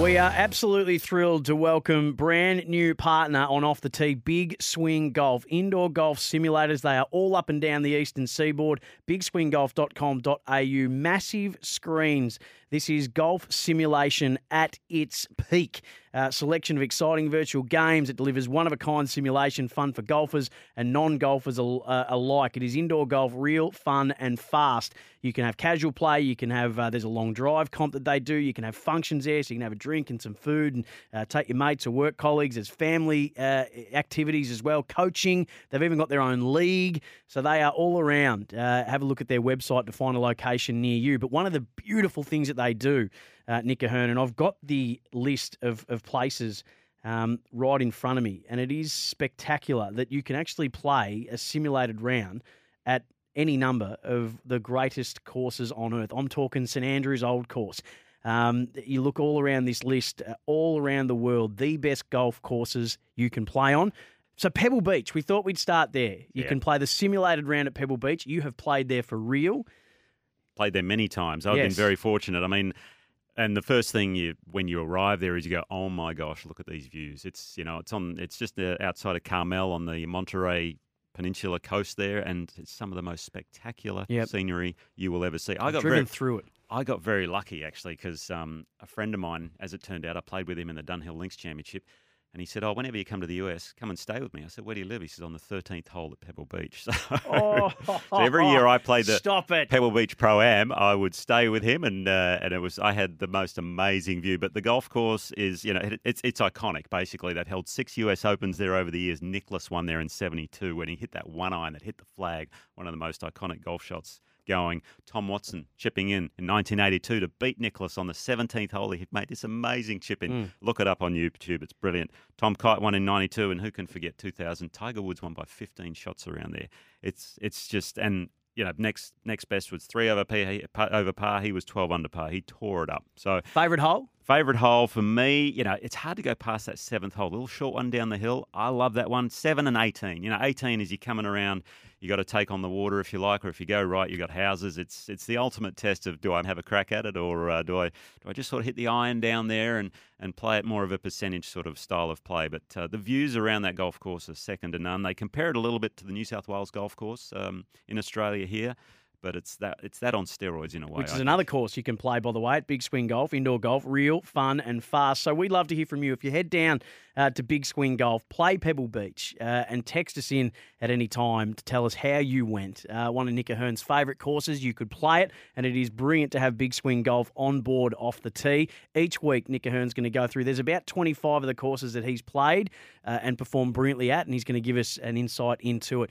We are absolutely thrilled to welcome brand new partner on Off the Tee, Big Swing Golf. Indoor golf simulators, they are all up and down the eastern seaboard. BigSwingGolf.com.au. Massive screens. This is golf simulation at its peak. Uh, selection of exciting virtual games. It delivers one of a kind simulation fun for golfers and non golfers al- uh, alike. It is indoor golf, real fun and fast. You can have casual play. You can have, uh, there's a long drive comp that they do. You can have functions there, so you can have a drink and some food and uh, take your mates or work colleagues. There's family uh, activities as well, coaching. They've even got their own league. So they are all around. Uh, have a look at their website to find a location near you. But one of the beautiful things that they do uh, Nick O'Hern, and I've got the list of, of places um, right in front of me, and it is spectacular that you can actually play a simulated round at any number of the greatest courses on earth. I'm talking St Andrews Old Course. Um, you look all around this list, uh, all around the world, the best golf courses you can play on. So Pebble Beach, we thought we'd start there. You Yeah. can play the simulated round at Pebble Beach. You have played there for real. played there many times. I've Yes. been very fortunate. I mean, and the first thing you when you arrive there is you go, oh my gosh, look at these views. It's you know, it's on, it's just uh, outside of Carmel on the Monterey Peninsula coast there, and it's some of the most spectacular Yep. scenery you will ever see. I got driven very, through it. I got very lucky actually because um, a friend of mine, as it turned out, I played with him in the Dunhill Links Championship. And he said, "Oh, whenever you come to the US, come and stay with me." I said, "Where do you live?" He says, "On the 13th hole at Pebble Beach." So, Oh, so every year I played the Stop it. Pebble Beach Pro Am, I would stay with him, and uh, and it was I had the most amazing view. But the golf course is, you know, it, it's it's iconic. Basically, they've held six U.S. Opens there over the years. Nicklaus won there in '72 when he hit that one iron that hit the flag, one of the most iconic golf shots going. Tom Watson chipping in in 1982 to beat Nicklaus on the 17th hole. He made this amazing chip in. Mm. Look it up on YouTube. It's brilliant. Tom Kite won in 92, and who can forget 2000? Tiger Woods won by 15 shots around there. It's it's just and you know next next best was three over par, over par. He was 12 under par. He tore it up. So Favorite hole? Favorite hole for me, you know, it's hard to go past that seventh hole. little short one down the hill. I love that one. Seven and 18. You know, 18 is you coming around, you got to take on the water if you like, or if you go right, you got houses. It's it's the ultimate test of do I have a crack at it, or uh, do I do I just sort of hit the iron down there and and play it more of a percentage sort of style of play. But uh, the views around that golf course are second to none. They compare it a little bit to the New South Wales golf course um, in Australia here. But it's that it's that on steroids in a way. Which is another course you can play, by the way, at Big Swing Golf, indoor golf, real, fun, and fast. So we'd love to hear from you. If you head down uh, to Big Swing Golf, play Pebble Beach, uh, and text us in at any time to tell us how you went. Uh, one of Nick O'Hern's favourite courses, you could play it, and it is brilliant to have Big Swing Golf on board off the tee. Each week, Nick O'Hern's going to go through, there's about 25 of the courses that he's played uh, and performed brilliantly at, and he's going to give us an insight into it.